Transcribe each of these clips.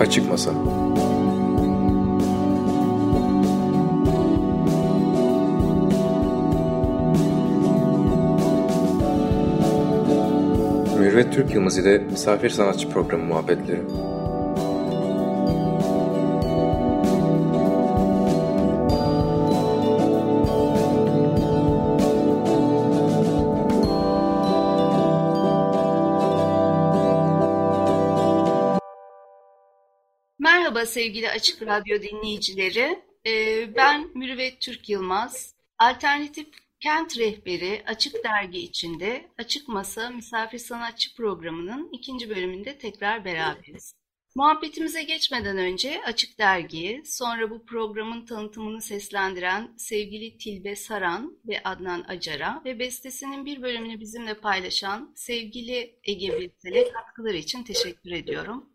Açık Masa. Mürvet Türk Yılmaz ile Misafir Sanatçı Programı muhabbetleri Merhaba sevgili Açık Radyo dinleyicileri. Ee, ben Mürüvvet Türk Yılmaz. Alternatif Kent Rehberi Açık Dergi içinde Açık Masa Misafir Sanatçı programının ikinci bölümünde tekrar beraberiz. Muhabbetimize geçmeden önce Açık Dergi'yi, sonra bu programın tanıtımını seslendiren sevgili Tilbe Saran ve Adnan Acar'a ve bestesinin bir bölümünü bizimle paylaşan sevgili Ege Birsel'e katkıları için teşekkür ediyorum.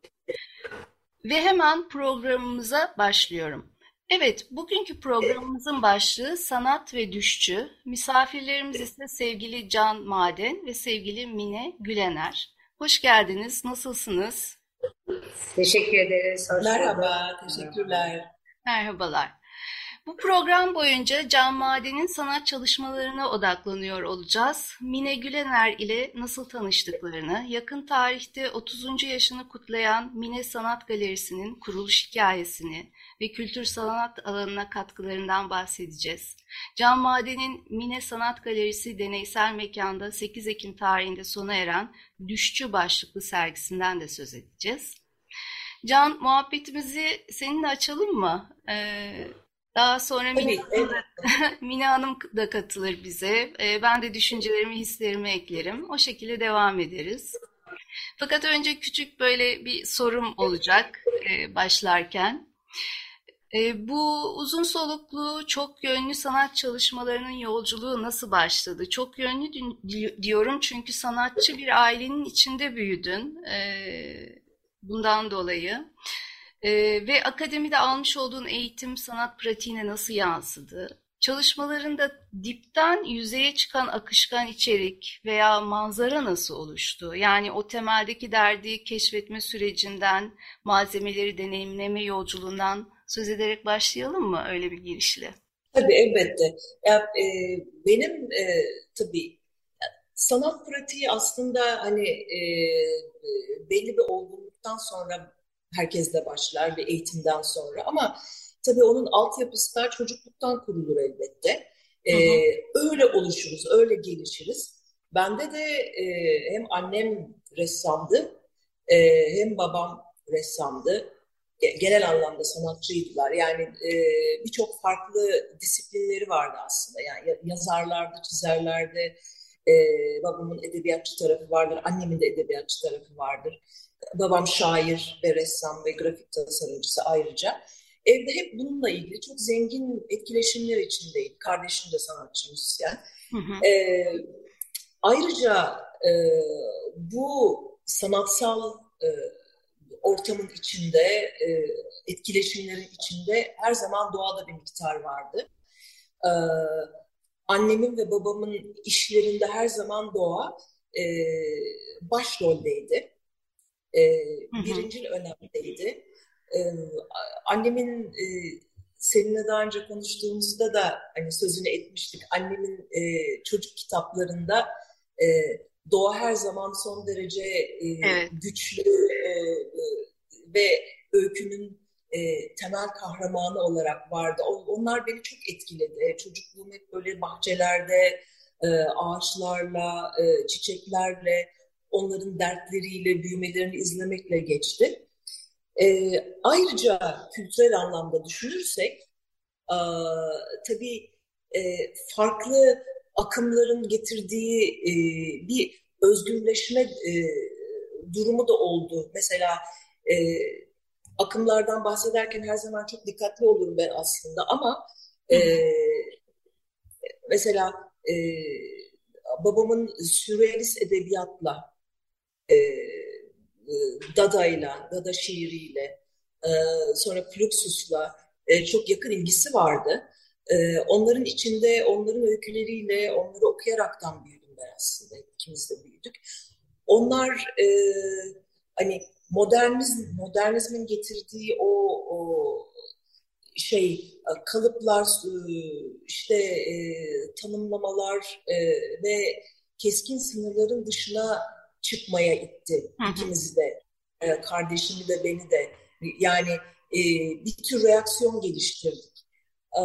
Ve hemen programımıza başlıyorum. Evet, bugünkü programımızın başlığı sanat ve düşçü. Misafirlerimiz ise sevgili Can Maden ve sevgili Mine Gülener. Hoş geldiniz, nasılsınız? Teşekkür ederiz. Hoş Merhaba, teşekkürler. Merhabalar. Bu program boyunca Can Maden'in sanat çalışmalarına odaklanıyor olacağız. Mine Gülener ile nasıl tanıştıklarını, yakın tarihte 30. yaşını kutlayan Mine Sanat Galerisi'nin kuruluş hikayesini ve kültür sanat alanına katkılarından bahsedeceğiz. Can Maden'in Mine Sanat Galerisi deneysel mekanda 8 Ekim tarihinde sona eren Düşçü başlıklı sergisinden de söz edeceğiz. Can, muhabbetimizi seninle açalım mı? Ee, daha sonra Mine, Hanım da, Mine Hanım da katılır bize. Ee, ben de düşüncelerimi, hislerimi eklerim. O şekilde devam ederiz. Fakat önce küçük böyle bir sorum olacak e, başlarken. E, bu uzun soluklu, çok yönlü sanat çalışmalarının yolculuğu nasıl başladı? Çok yönlü diyorum çünkü sanatçı bir ailenin içinde büyüdün. E, bundan dolayı. Ee, ve akademide almış olduğun eğitim sanat pratiğine nasıl yansıdı? Çalışmalarında dipten yüzeye çıkan akışkan içerik veya manzara nasıl oluştu? Yani o temeldeki derdi keşfetme sürecinden, malzemeleri deneyimleme yolculuğundan söz ederek başlayalım mı öyle bir girişle? Tabii elbette. Ya, e, benim e, tabii sanat pratiği aslında hani e, belli bir olgunluktan sonra herkes de başlar bir eğitimden sonra ama tabii onun altyapısı da çocukluktan kurulur elbette. Ee, öyle oluşuruz, öyle gelişiriz. Bende de e, hem annem ressamdı e, hem babam ressamdı. Genel anlamda sanatçıydılar. Yani e, birçok farklı disiplinleri vardı aslında. Yani yazarlardı, çizerlerdi. E, babamın edebiyatçı tarafı vardır, annemin de edebiyatçı tarafı vardır. Babam şair ve ressam ve grafik tasarımcısı ayrıca. Evde hep bununla ilgili çok zengin etkileşimler içindeydi. Kardeşim de sanatçı müzisyen. Hı. Ee, ayrıca e, bu sanatsal e, ortamın içinde, e, etkileşimlerin içinde her zaman doğada bir miktar vardı. Ee, annemin ve babamın işlerinde her zaman doğa e, başroldeydi e, birinci önemliydi. E, annemin e, seninle daha önce konuştuğumuzda da hani sözünü etmiştik. Annemin e, çocuk kitaplarında e, doğa her zaman son derece e, evet. güçlü e, ve öykünün e, temel kahramanı olarak vardı. Onlar beni çok etkiledi. Çocukluğum hep böyle bahçelerde, e, ağaçlarla, e, çiçeklerle, onların dertleriyle, büyümelerini izlemekle geçti. E, ayrıca kültürel anlamda düşünürsek, e, tabii e, farklı akımların getirdiği e, bir özgürleşme e, durumu da oldu. Mesela e, akımlardan bahsederken her zaman çok dikkatli olurum ben aslında ama e, mesela e, babamın sürrealist edebiyatla e, e, Dada'yla, Dada şiiriyle, e, sonra Fluxus'la e, çok yakın ilgisi vardı. E, onların içinde, onların öyküleriyle, onları okuyaraktan büyüdüm ben aslında. İkimiz de büyüdük. Onlar e, hani modernizm, modernizmin getirdiği o, o şey e, kalıplar, e, işte e, tanımlamalar e, ve keskin sınırların dışına çıkmaya itti hı hı. ikimizi de, e, kardeşimi de beni de. Yani e, bir tür reaksiyon geliştirdik. E,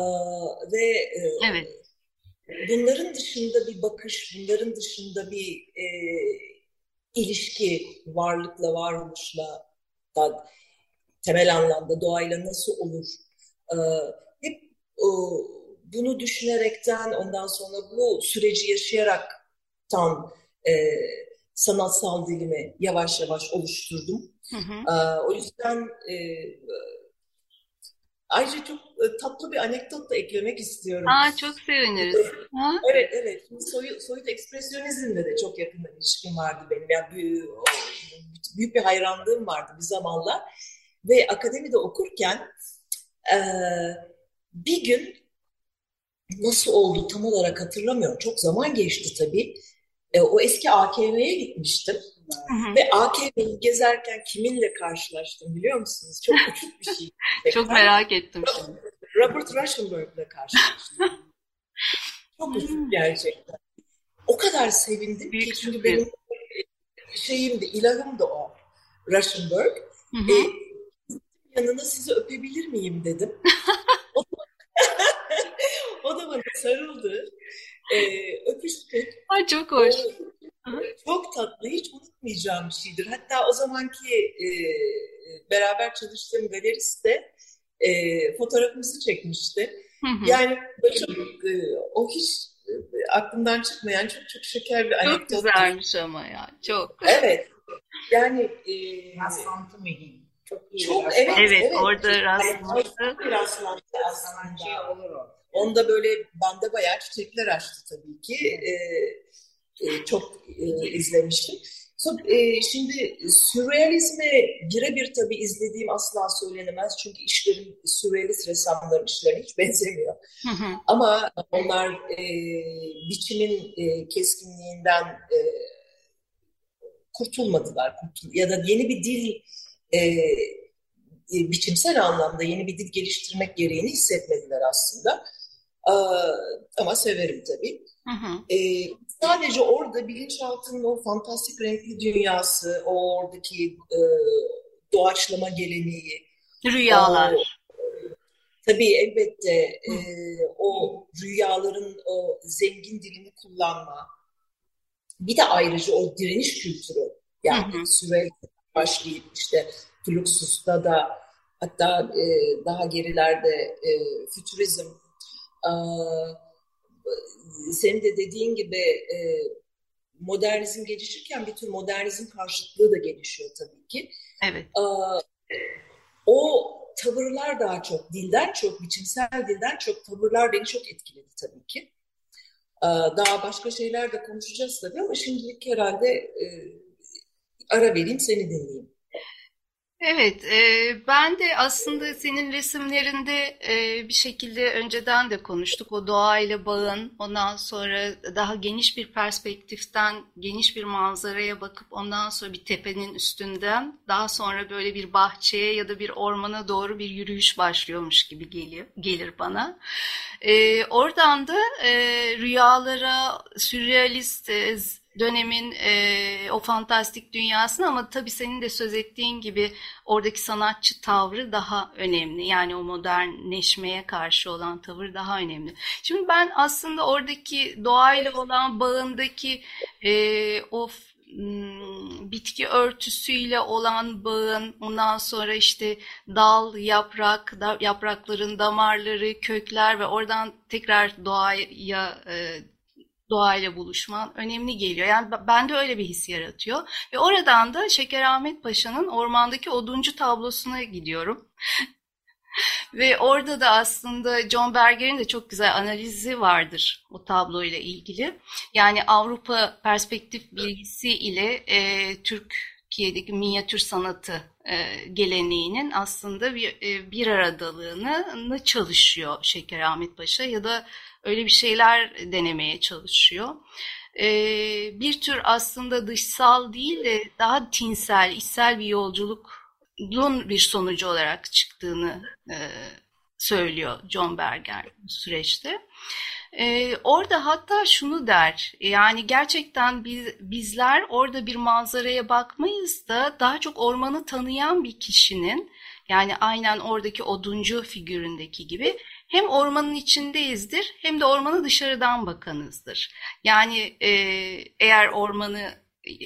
ve e, evet. bunların dışında bir bakış, bunların dışında bir e, ilişki varlıkla, varoluşla da temel anlamda doğayla nasıl olur? Ee, hep bunu düşünerekten ondan sonra bu süreci yaşayarak tam e, sanatsal dilimi yavaş yavaş oluşturdum. Hı hı. Ee, o yüzden e, Ayrıca çok e, tatlı bir anekdot da eklemek istiyorum. Aa, çok seviniriz. Ha? Evet, evet. Soyut, soyut ekspresyonizmle de çok yakın bir ilişkim vardı benim. Yani büyük, büyük bir hayranlığım vardı bir zamanlar. Ve akademide okurken e, bir gün nasıl oldu tam olarak hatırlamıyorum. Çok zaman geçti tabii. E, o eski AKM'ye gitmiştim. Hı hı. Ve AKM'yi gezerken kiminle karşılaştım biliyor musunuz? Çok küçük bir şey. Çok merak ettim şimdi. Robert Rauschenberg'le karşılaştım. Çok küçük gerçekten. O kadar sevindim Büyük ki çünkü benim şeyimdi, ilahımdı o Rauschenberg. Hı hı. E, yanına sizi öpebilir miyim dedim. o, da, o da bana sarıldı. E, öpüştük. Ay çok hoş. O, çok tatlı, hiç unutmayacağım bir şeydir. Hatta o zamanki e, beraber çalıştığım galerist de e, fotoğrafımızı çekmişti. Hı hı. Yani çok, e, o hiç e, aklımdan çıkmayan çok çok şeker bir anekdot. Çok güzelmiş ama ya, çok. Evet. Yani e, rastlantı mühim. Çok iyi. Çok, evet, evet, evet, orada rastlantı. Bir rastlantı aslında. Şey olur o. Onda böyle bende bayağı çiçekler açtı tabii ki. E, e, çok e, izlemiştim. So, e, şimdi sürrealizme birebir tabii izlediğim asla söylenemez. Çünkü işlerim, sürrealist ressamların işlerine hiç benzemiyor. Hı hı. Ama onlar e, biçimin e, keskinliğinden e, kurtulmadılar. Kurtul ya da yeni bir dil e, biçimsel anlamda yeni bir dil geliştirmek gereğini hissetmediler aslında. E, ama severim tabii. Hı hı. E, sadece orada bilinçaltının o fantastik renkli dünyası, o oradaki e, doğaçlama geleneği. Rüyalar. O, tabii elbette e, o rüyaların o zengin dilini kullanma. Bir de ayrıca o direniş kültürü. Yani hı süre başlayıp işte Fluxus'ta da hatta e, daha gerilerde e, fütürizm e, senin de dediğin gibi e, modernizm gelişirken bir tür modernizm karşıtlığı da gelişiyor tabii ki. Evet. E, o tavırlar daha çok, dilden çok, biçimsel dilden çok tavırlar beni çok etkiledi tabii ki. Daha başka şeyler de konuşacağız tabii ama şimdilik herhalde e, ara vereyim seni dinleyeyim. Evet, e, ben de aslında senin resimlerinde e, bir şekilde önceden de konuştuk. O doğayla bağın, ondan sonra daha geniş bir perspektiften, geniş bir manzaraya bakıp ondan sonra bir tepenin üstünden, daha sonra böyle bir bahçeye ya da bir ormana doğru bir yürüyüş başlıyormuş gibi geliyor, gelir bana. E, oradan da e, rüyalara, sürrealist, e, dönemin e, o fantastik dünyasını ama tabii senin de söz ettiğin gibi oradaki sanatçı tavrı daha önemli. Yani o modernleşmeye karşı olan tavır daha önemli. Şimdi ben aslında oradaki doğayla olan bağındaki e, o hmm, bitki örtüsüyle olan bağın ondan sonra işte dal, yaprak, da, yaprakların damarları, kökler ve oradan tekrar doğaya e, doğayla buluşman önemli geliyor. Yani bende öyle bir his yaratıyor. Ve oradan da Şeker Ahmet Paşa'nın ormandaki oduncu tablosuna gidiyorum. Ve orada da aslında John Berger'in de çok güzel analizi vardır o tabloyla ilgili. Yani Avrupa perspektif bilgisi ile e, Türkiye'deki minyatür sanatı e, geleneğinin aslında bir, e, bir aradalığını çalışıyor Şeker Ahmet Paşa ya da öyle bir şeyler denemeye çalışıyor. e, bir tür aslında dışsal değil de daha tinsel, içsel bir yolculuğun bir sonucu olarak çıktığını e, söylüyor John Berger bu süreçte. Ee, orada hatta şunu der, yani gerçekten biz, bizler orada bir manzaraya bakmayız da daha çok ormanı tanıyan bir kişinin, yani aynen oradaki oduncu figüründeki gibi hem ormanın içindeyizdir hem de ormanı dışarıdan bakanızdır. Yani e, eğer ormanı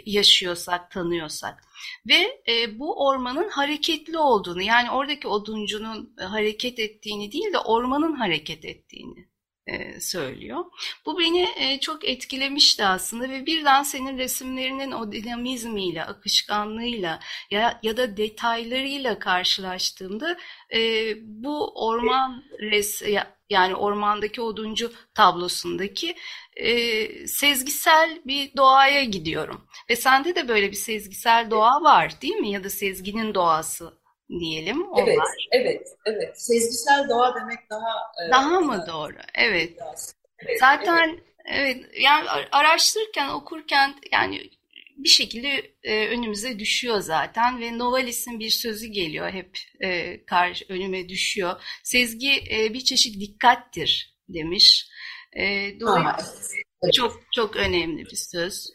yaşıyorsak, tanıyorsak ve e, bu ormanın hareketli olduğunu yani oradaki oduncunun hareket ettiğini değil de ormanın hareket ettiğini e, söylüyor. Bu beni e, çok etkilemişti aslında ve birden senin resimlerinin o dinamizmiyle, akışkanlığıyla ya, ya da detaylarıyla karşılaştığımda e, bu orman res yani ormandaki oduncu tablosundaki sezgisel bir doğaya gidiyorum. Ve sende de böyle bir sezgisel doğa var değil mi? Ya da sezginin doğası diyelim. O evet, evet, evet. Sezgisel doğa demek daha... E, daha e, mı doğru? Evet. evet Zaten evet. evet yani araştırırken, okurken yani bir şekilde e, önümüze düşüyor zaten ve Novalis'in bir sözü geliyor hep e, karşı önüme düşüyor. Sezgi e, bir çeşit dikkattir demiş. E, dolayısıyla evet. çok çok önemli bir söz.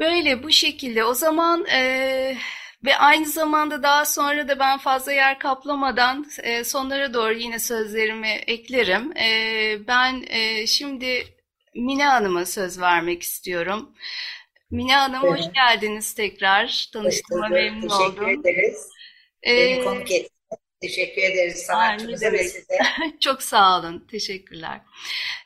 Böyle bu şekilde o zaman e, ve aynı zamanda daha sonra da ben fazla yer kaplamadan e, sonlara doğru yine sözlerimi eklerim. E, ben e, şimdi Mine Hanım'a söz vermek istiyorum. Mine Hanım evet. hoş geldiniz tekrar. Tanıştığıma memnun Teşekkür oldum. Teşekkür ederiz. Beni ee, konuk. Teşekkür ederiz sanatçımıza ve size. Çok sağ olun. Teşekkürler.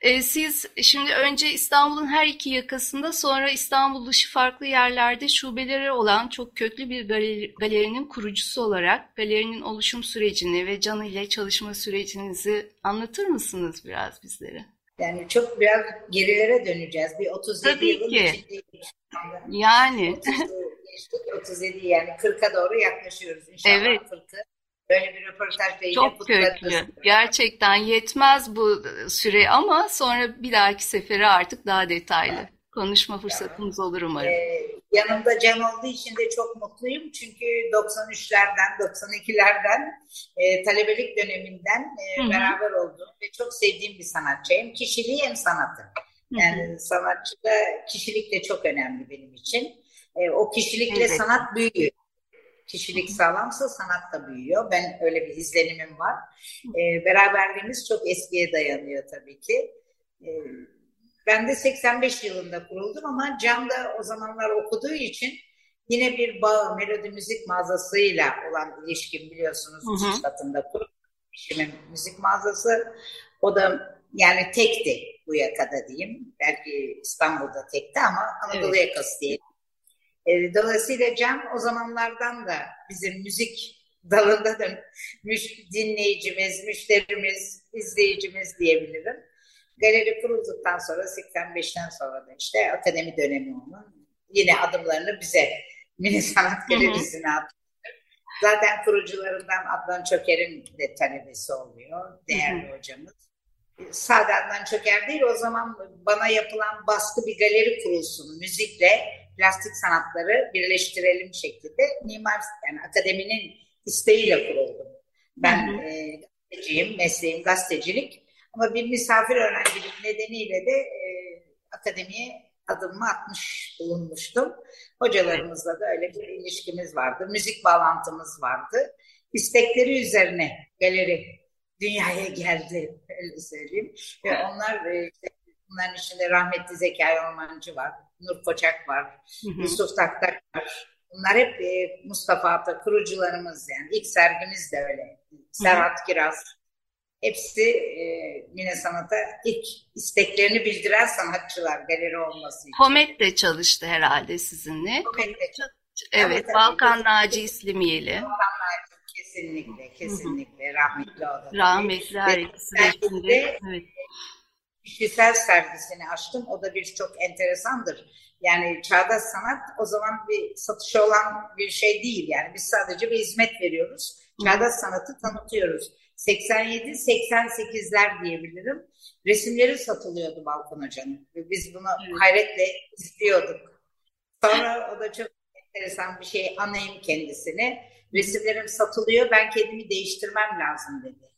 Ee, siz şimdi önce İstanbul'un her iki yakasında sonra İstanbul dışı farklı yerlerde şubeleri olan çok köklü bir galeri, galerinin kurucusu olarak galerinin oluşum sürecini ve Can ile çalışma sürecinizi anlatır mısınız biraz bizlere? Yani çok biraz gerilere döneceğiz. Bir 37 Tabii yılın ki. Yani. 30, 37 yani 40'a doğru yaklaşıyoruz inşallah. Evet. 40'ı. Böyle bir röportaj da Çok köklü. Gerçekten yetmez bu süre ama sonra bir dahaki sefere artık daha detaylı konuşma fırsatımız olur umarım. Ee, yanımda Cem olduğu için de çok mutluyum. Çünkü 93'lerden, 92'lerden e, talebelik döneminden e, beraber oldum ve çok sevdiğim bir sanatçı. Hem kişiliği hem sanatı. Yani hı hı. sanatçıda kişilik de çok önemli benim için. E, o kişilikle evet. sanat büyüyor. Kişilik sağlamsa sanat da büyüyor. Ben öyle bir izlenimim var. E, beraberliğimiz çok eskiye dayanıyor tabii ki. E, ben de 85 yılında kuruldum ama Can da o zamanlar okuduğu için yine bir bağ, melodi müzik mağazasıyla olan ilişkim biliyorsunuz. Hı hı. katında. İşimin müzik mağazası. O da yani tekti bu yakada diyeyim. Belki İstanbul'da tekti ama Anadolu evet. yakası diyelim. E, dolayısıyla Cem o zamanlardan da bizim müzik dalında da müş, dinleyicimiz, müşterimiz, izleyicimiz diyebilirim. Galeri kurulduktan sonra 85'ten sonra da işte akademi dönemi onun yine adımlarını bize Mini Sanat Galerisi'ne attı. Zaten kurucularından Adnan Çöker'in de talebesi oluyor. Değerli hı hı. hocamız. Sade Adnan Çöker değil o zaman bana yapılan baskı bir galeri kurulsun müzikle plastik sanatları birleştirelim şeklinde mimar yani akademinin isteğiyle kuruldum. Ben hı hı. E, gazeteciyim, mesleğim gazetecilik. Ama bir misafir öğrencilik nedeniyle de e, akademiye adımımı atmış bulunmuştum. Hocalarımızla da öyle bir ilişkimiz vardı. Müzik bağlantımız vardı. İstekleri üzerine galeri dünyaya geldi öyle söyleyeyim. Ve onlar e, işte, bunların içinde rahmetli Zekai Ormancı var, Nur Koçak var, hı hı. Yusuf Taktak var. Bunlar hep e, Mustafa Ata kurucularımız yani. İlk sergimiz de öyle. Serhat Kiraz, hepsi e, Mine Sanat'a ilk isteklerini bildiren sanatçılar galeri olması için. Homet de çalıştı herhalde sizinle. Homet de çalıştı. Evet, tabii, Balkan Naci İslimiyeli. Balkan Naci kesinlikle, kesinlikle. Rahmetli o da. Rahmetli her ikisi de. Evet. Kişisel sergisini açtım. O da bir çok enteresandır. Yani çağdaş sanat o zaman bir satışı olan bir şey değil. Yani biz sadece bir hizmet veriyoruz. Çağdaş sanatı tanıtıyoruz. 87-88'ler diyebilirim. Resimleri satılıyordu Balkon Hoca'nın. Biz bunu hayretle izliyorduk. Sonra o da çok enteresan bir şey anayım kendisini. Resimlerim satılıyor ben kendimi değiştirmem lazım dedi.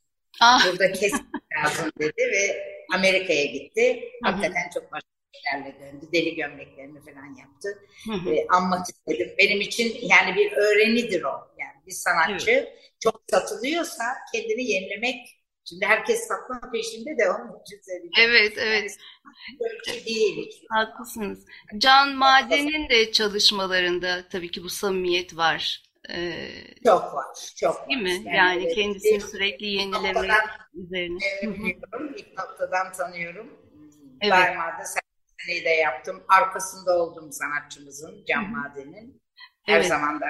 Ah. Burada kesin lazım dedi ve Amerika'ya gitti. Hakikaten çok başka şeylerle döndü. Deli gömleklerini falan yaptı. Hı E, anmak istedim. Benim için yani bir öğrenidir o. Yani bir sanatçı evet. çok satılıyorsa kendini yenilemek Şimdi herkes satma peşinde de onun için Evet, evet. Yani, şey değil. Haklısınız. Can Maden'in de çalışmalarında tabii ki bu samimiyet var. Ee, çok var, çok Değil mi? Yani, yani kendisini bir, sürekli yenileme üzerine. Biliyorum, ilk noktadan tanıyorum. Evet. Daima da seneyi de yaptım. Arkasında oldum sanatçımızın, Can Maden'in. Her evet. zaman da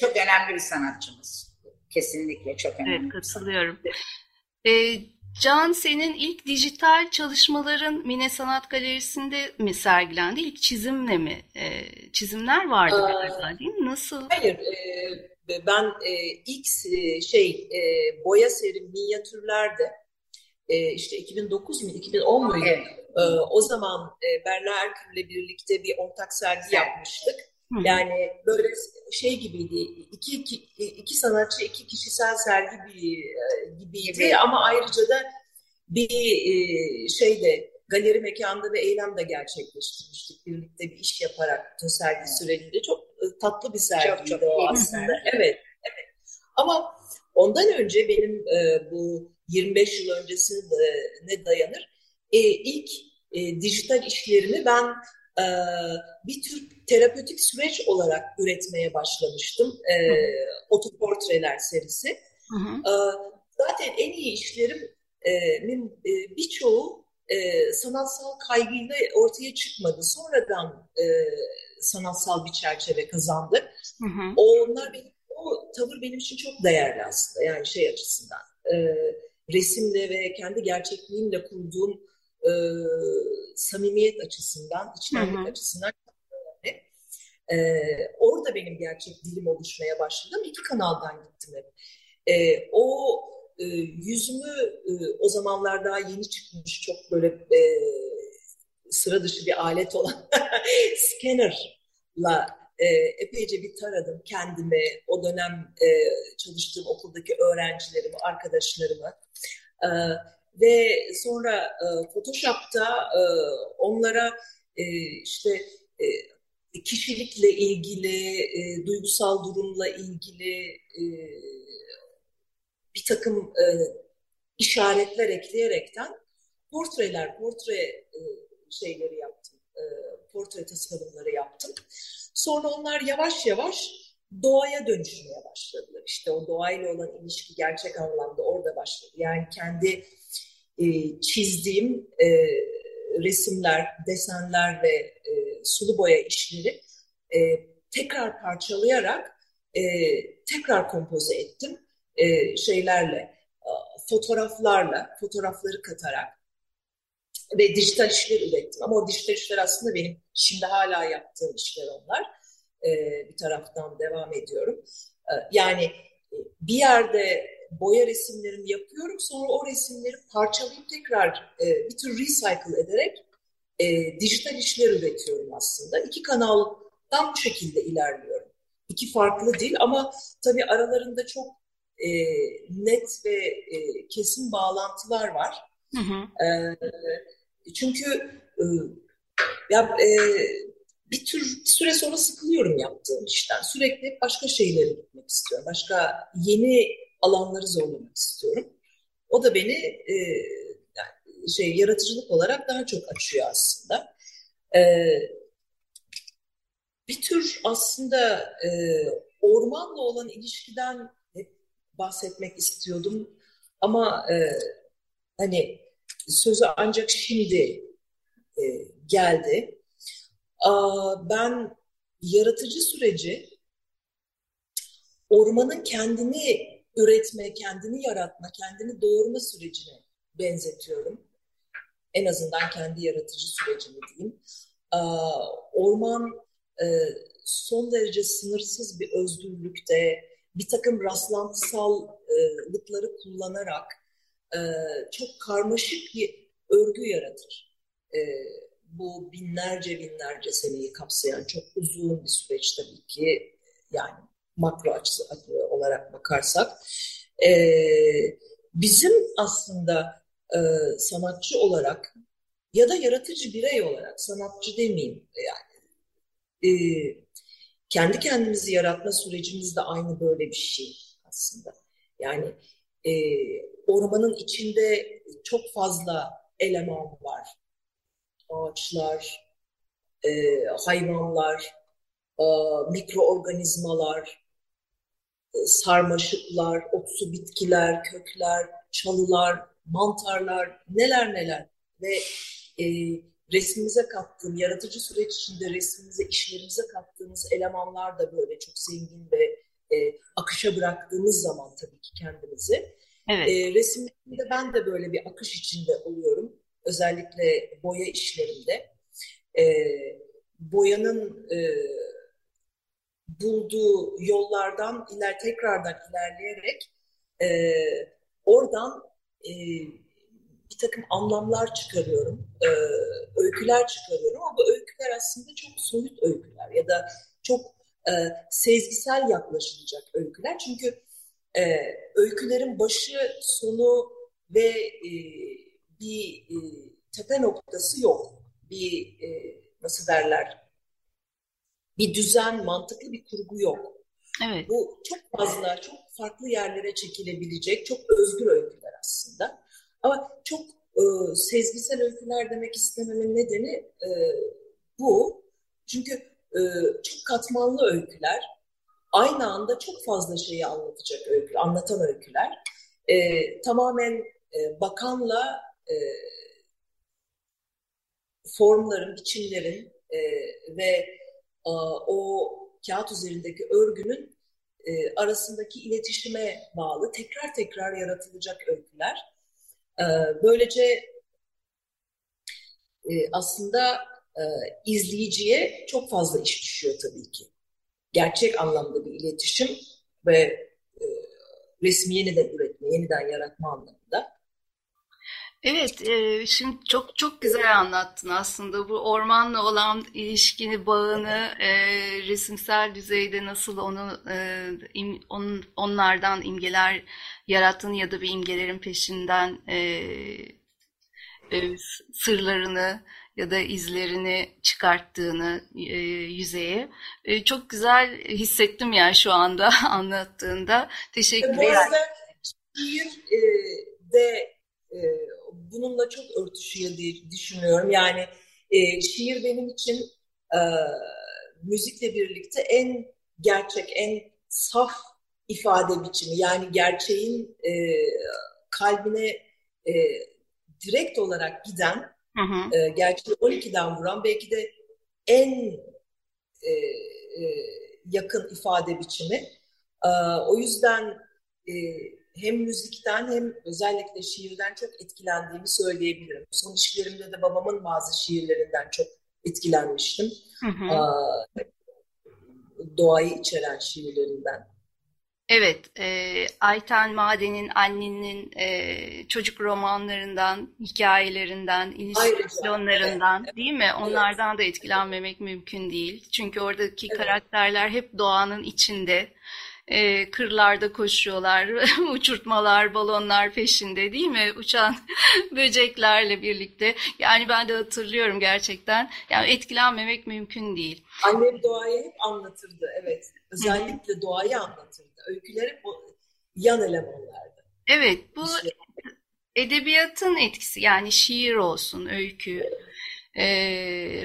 çok önemli bir sanatçımız. Kesinlikle çok önemli. Evet, katılıyorum. Ee, Can senin ilk dijital çalışmaların Mine Sanat Galerisi'nde mi sergilendi? İlk çizimle mi? Ee, çizimler vardı Aa, galiba değil mi? Nasıl? Hayır. E, ben e, ilk e, şey e, boya serim minyatürlerde e, işte 2009 mu 2010 muydu? Evet. E, o zaman e, Berna Erkür'le birlikte bir ortak sergi evet. yapmıştık. Hı. Yani böyle şey gibiydi. İki, iki, iki sanatçı, iki kişisel sergi bir, e, gibiydi evet. ama ayrıca da bir e, şeyde galeri mekanda ve eylem de gerçekleştirmiştik. Birlikte bir iş yaparak bütün sergi sürecinde çok e, tatlı bir sergiydi çok, çok o aslında. Evet, evet. Ama ondan önce benim e, bu 25 yıl öncesine dayanır. E, ilk e, dijital işlerimi ben e, bir tür terapötik süreç olarak üretmeye başlamıştım. E, otoportreler serisi. Hı hı. E, zaten en iyi işlerimin e, birçoğu e, sanatsal kaygıyla ortaya çıkmadı. Sonradan e, sanatsal bir çerçeve kazandı. Hı hı. Onlar benim, o tavır benim için çok değerli aslında. Yani şey açısından. E, resimle ve kendi gerçekliğimle kurduğum e, samimiyet açısından, içtenlik açısından e, orada benim gerçek dilim oluşmaya başladı. İki kanaldan gittim hep. E, o e, yüzümü e, o zamanlar daha yeni çıkmış çok böyle e, sıra dışı bir alet olan scanner'la e, epeyce bir taradım kendimi, o dönem e, çalıştığım okuldaki öğrencilerimi, arkadaşlarımı. E, ve sonra e, Photoshop'ta e, onlara e, işte e, kişilikle ilgili, e, duygusal durumla ilgili e, bir takım e, işaretler ekleyerekten portreler, portre e, şeyleri yaptım, e, portre tasarımları yaptım. Sonra onlar yavaş yavaş doğaya dönüşmeye başladılar. İşte o doğayla olan ilişki gerçek anlamda başladı. Yani kendi e, çizdiğim e, resimler, desenler ve e, sulu boya işleri e, tekrar parçalayarak e, tekrar kompoze ettim e, şeylerle, fotoğraflarla, fotoğrafları katarak ve dijital işler ürettim. Ama o dijital işler aslında benim şimdi hala yaptığım işler onlar. E, bir taraftan devam ediyorum. E, yani e, bir yerde boya resimlerimi yapıyorum. Sonra o resimleri parçalayıp tekrar e, bir tür recycle ederek e, dijital işler üretiyorum aslında. İki kanaldan bu şekilde ilerliyorum. İki farklı dil ama tabii aralarında çok e, net ve e, kesin bağlantılar var. Hı hı. E, çünkü e, ya e, bir tür bir süre sonra sıkılıyorum yaptığım işten. Sürekli başka şeylere gitmek istiyorum. Başka yeni alanları zorlamak istiyorum. O da beni e, yani şey yaratıcılık olarak daha çok açıyor aslında. E, bir tür aslında e, ormanla olan ilişkiden hep bahsetmek istiyordum ama e, hani sözü ancak şimdi e, geldi. Aa, ben yaratıcı süreci ormanın kendini üretme, kendini yaratma, kendini doğurma sürecine benzetiyorum. En azından kendi yaratıcı sürecimi diyeyim. Orman e, son derece sınırsız bir özgürlükte bir takım rastlantısallıkları kullanarak e, çok karmaşık bir örgü yaratır. E, bu binlerce binlerce seneyi kapsayan çok uzun bir süreç tabii ki yani makro açısı olarak bakarsak. Bizim aslında sanatçı olarak ya da yaratıcı birey olarak sanatçı demeyeyim yani kendi kendimizi yaratma sürecimiz de aynı böyle bir şey aslında. Yani e, ormanın içinde çok fazla eleman var. Ağaçlar, e, hayvanlar, e, mikroorganizmalar, e, sarmaşıklar, otsu bitkiler, kökler, çalılar, mantarlar, neler neler ve e, resmimize kattığım, yaratıcı süreç içinde resmimize, işlerimize kattığımız elemanlar da böyle çok zengin ve e, akışa bıraktığımız zaman tabii ki kendimizi. Evet. E, resimlerimde ben de böyle bir akış içinde oluyorum. Özellikle boya işlerimde. E, boyanın e, bulduğu yollardan iler tekrardan ilerleyerek e, oradan e, bir takım anlamlar çıkarıyorum, e, öyküler çıkarıyorum ama bu öyküler aslında çok soyut öyküler ya da çok e, sezgisel yaklaşılacak öyküler. Çünkü e, öykülerin başı, sonu ve e, bir e, tepe noktası yok. Bir e, nasıl derler? Bir düzen, mantıklı bir kurgu yok. Evet. Bu çok fazla, çok farklı yerlere çekilebilecek, çok özgür öyküler aslında. Ama çok e, sezgisel öyküler demek istememin nedeni e, bu. Çünkü e, çok katmanlı öyküler, aynı anda çok fazla şeyi anlatacak öykü, anlatan öyküler. E, tamamen e, bakanla e, formların, biçimlerin e, ve o kağıt üzerindeki örgünün e, arasındaki iletişime bağlı tekrar tekrar yaratılacak öyküler. Ee, böylece e, aslında e, izleyiciye çok fazla iş düşüyor tabii ki. Gerçek anlamda bir iletişim ve e, resmi yeniden üretme, yeniden yaratma anlamında. Evet, e, şimdi çok çok güzel anlattın aslında bu ormanla olan ilişkini, bağını e, resimsel düzeyde nasıl onu e, im, on, onlardan imgeler yarattığını ya da bir imgelerin peşinden e, e, sırlarını ya da izlerini çıkarttığını e, yüzeye e, çok güzel hissettim yani şu anda anlattığında. Teşekkür ederim. Bu arada şiir e, de e, bununla çok örtüşüyor diye düşünüyorum. Yani e, şiir benim için e, müzikle birlikte en gerçek, en saf ifade biçimi. Yani gerçeğin e, kalbine e, direkt olarak giden, hı hı. E, gerçeği 12'den vuran belki de en e, e, yakın ifade biçimi. E, o yüzden e, hem müzikten hem özellikle şiirden çok etkilendiğimi söyleyebilirim. Son işlerimde de babamın bazı şiirlerinden çok etkilenmiştim. Hı hı. Doğayı içeren şiirlerinden. Evet, e, Ayten Maden'in annenin e, çocuk romanlarından, hikayelerinden, illüstrasyonlarından evet. değil mi? Onlardan evet. da etkilenmemek mümkün değil. Çünkü oradaki evet. karakterler hep doğanın içinde e, kırlarda koşuyorlar, uçurtmalar, balonlar peşinde değil mi? Uçan böceklerle birlikte. Yani ben de hatırlıyorum gerçekten. Yani etkilenmemek mümkün değil. Annem doğayı hep anlatırdı, evet. Özellikle doğayı anlatırdı. Öyküleri bu yan elemanlardı. Evet, bu edebiyatın etkisi. Yani şiir olsun, öykü. Evet e,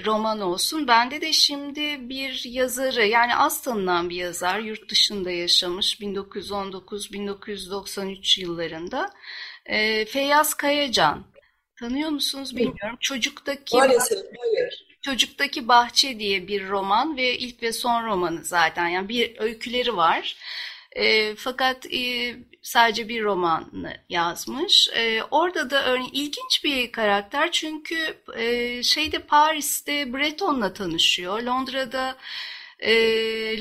roman olsun. Bende de şimdi bir yazarı yani az tanınan bir yazar yurt dışında yaşamış 1919-1993 yıllarında e, Feyyaz Kayacan. Tanıyor musunuz bilmiyorum. Çocuktaki Maalesef hayır. Çocuktaki Bahçe diye bir roman ve ilk ve son romanı zaten yani bir öyküleri var. E, fakat e, sadece bir romanını yazmış. E, orada da örneğin ilginç bir karakter çünkü e, şeyde Paris'te Breton'la tanışıyor. Londra'da e,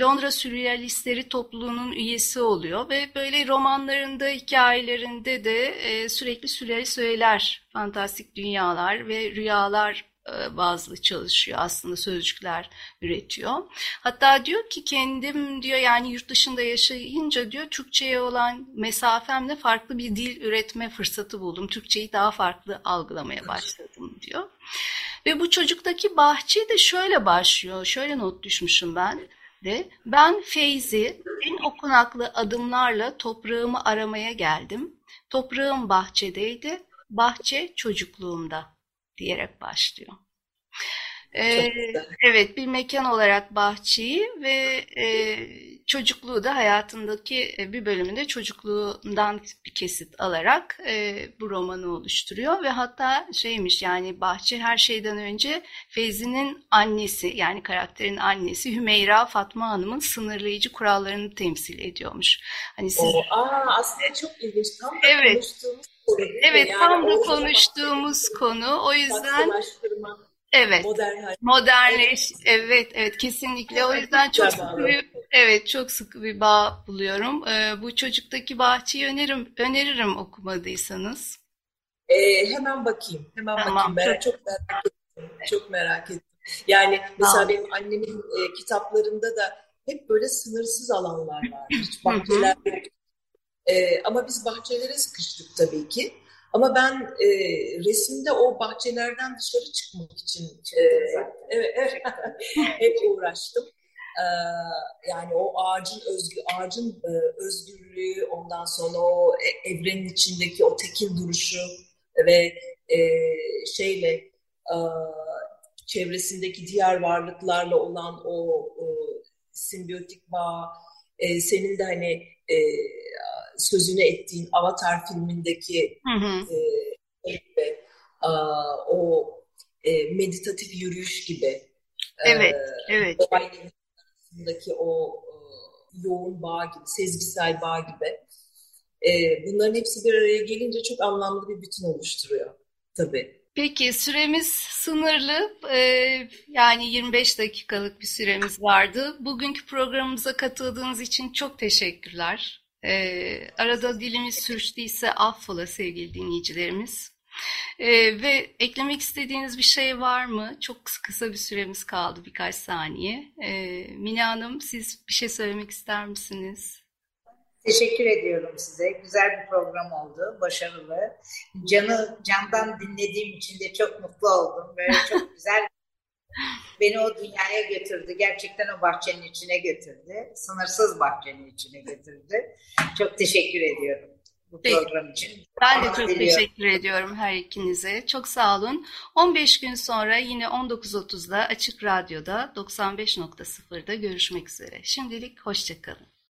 Londra Sürrealistleri topluluğunun üyesi oluyor ve böyle romanlarında, hikayelerinde de e, sürekli sürrealist öğeler, fantastik dünyalar ve rüyalar bazlı çalışıyor aslında sözcükler üretiyor. Hatta diyor ki kendim diyor yani yurt dışında yaşayınca diyor Türkçe'ye olan mesafemle farklı bir dil üretme fırsatı buldum. Türkçeyi daha farklı algılamaya başladım diyor. Ve bu çocuktaki bahçe de şöyle başlıyor. Şöyle not düşmüşüm ben de. Ben Feyzi en okunaklı adımlarla toprağımı aramaya geldim. Toprağım bahçedeydi. Bahçe çocukluğumda diyerek başlıyor. Ee, evet bir mekan olarak bahçeyi ve e, çocukluğu da hayatındaki e, bir bölümünde çocukluğundan bir kesit alarak e, bu romanı oluşturuyor ve hatta şeymiş yani bahçe her şeyden önce Feyzi'nin annesi yani karakterin annesi Hümeyra Fatma Hanım'ın sınırlayıcı kurallarını temsil ediyormuş. Hani siz... O, aa, aslında çok ilginç. Tam da evet. konuştuğumuz Evet, yani tam da konuştuğumuz konu. O yüzden Evet. Modern Modernleş. Evet, evet kesinlikle. O yüzden çok sıkı bir evet çok sıkı bir bağ buluyorum. Ee, bu çocuktaki bahçeyi öneririm öneririm okumadıysanız. Ee, hemen bakayım. Hemen tamam, bakayım. Ben çok... çok merak ettim. Çok merak ettim. Yani mesela tamam. benim annemin e, kitaplarında da hep böyle sınırsız alanlar var. Hiç bahçeler e, ama biz bahçelere sıkıştık tabii ki. Ama ben e, resimde o bahçelerden dışarı çıkmak için e, evet, evet, hep uğraştım. Ee, yani o ağacın özgü ağacın e, özgürlüğü, ondan sonra o e, evrenin içindeki o tekil duruşu ve e, şeyle e, çevresindeki diğer varlıklarla olan o, o simbiyotik bağ, e, senin de hani e, sözünü ettiğin Avatar filmindeki hı hı. E, gibi, a, o e, meditatif yürüyüş gibi. Evet, e, evet. Arasındaki o e, yoğun bağ gibi, sezgisel bağ gibi. E, bunların hepsi bir araya gelince çok anlamlı bir bütün oluşturuyor tabii. Peki süremiz sınırlı. Ee, yani 25 dakikalık bir süremiz vardı. Bugünkü programımıza katıldığınız için çok teşekkürler. Ee, arada dilimiz sürçtüyse affola sevgili dinleyicilerimiz. Ee, ve eklemek istediğiniz bir şey var mı? Çok kısa bir süremiz kaldı birkaç saniye. Ee, Mine Hanım siz bir şey söylemek ister misiniz? Teşekkür ediyorum size. Güzel bir program oldu. Başarılı. Canı candan dinlediğim için de çok mutlu oldum. Böyle çok güzel beni o dünyaya götürdü. Gerçekten o bahçenin içine götürdü. Sınırsız bahçenin içine götürdü. Çok teşekkür ediyorum bu Peki. program için. Ben de çok diliyorum. teşekkür ediyorum her ikinize. Çok sağ olun. 15 gün sonra yine 19.30'da Açık Radyo'da 95.0'da görüşmek üzere. Şimdilik hoşçakalın.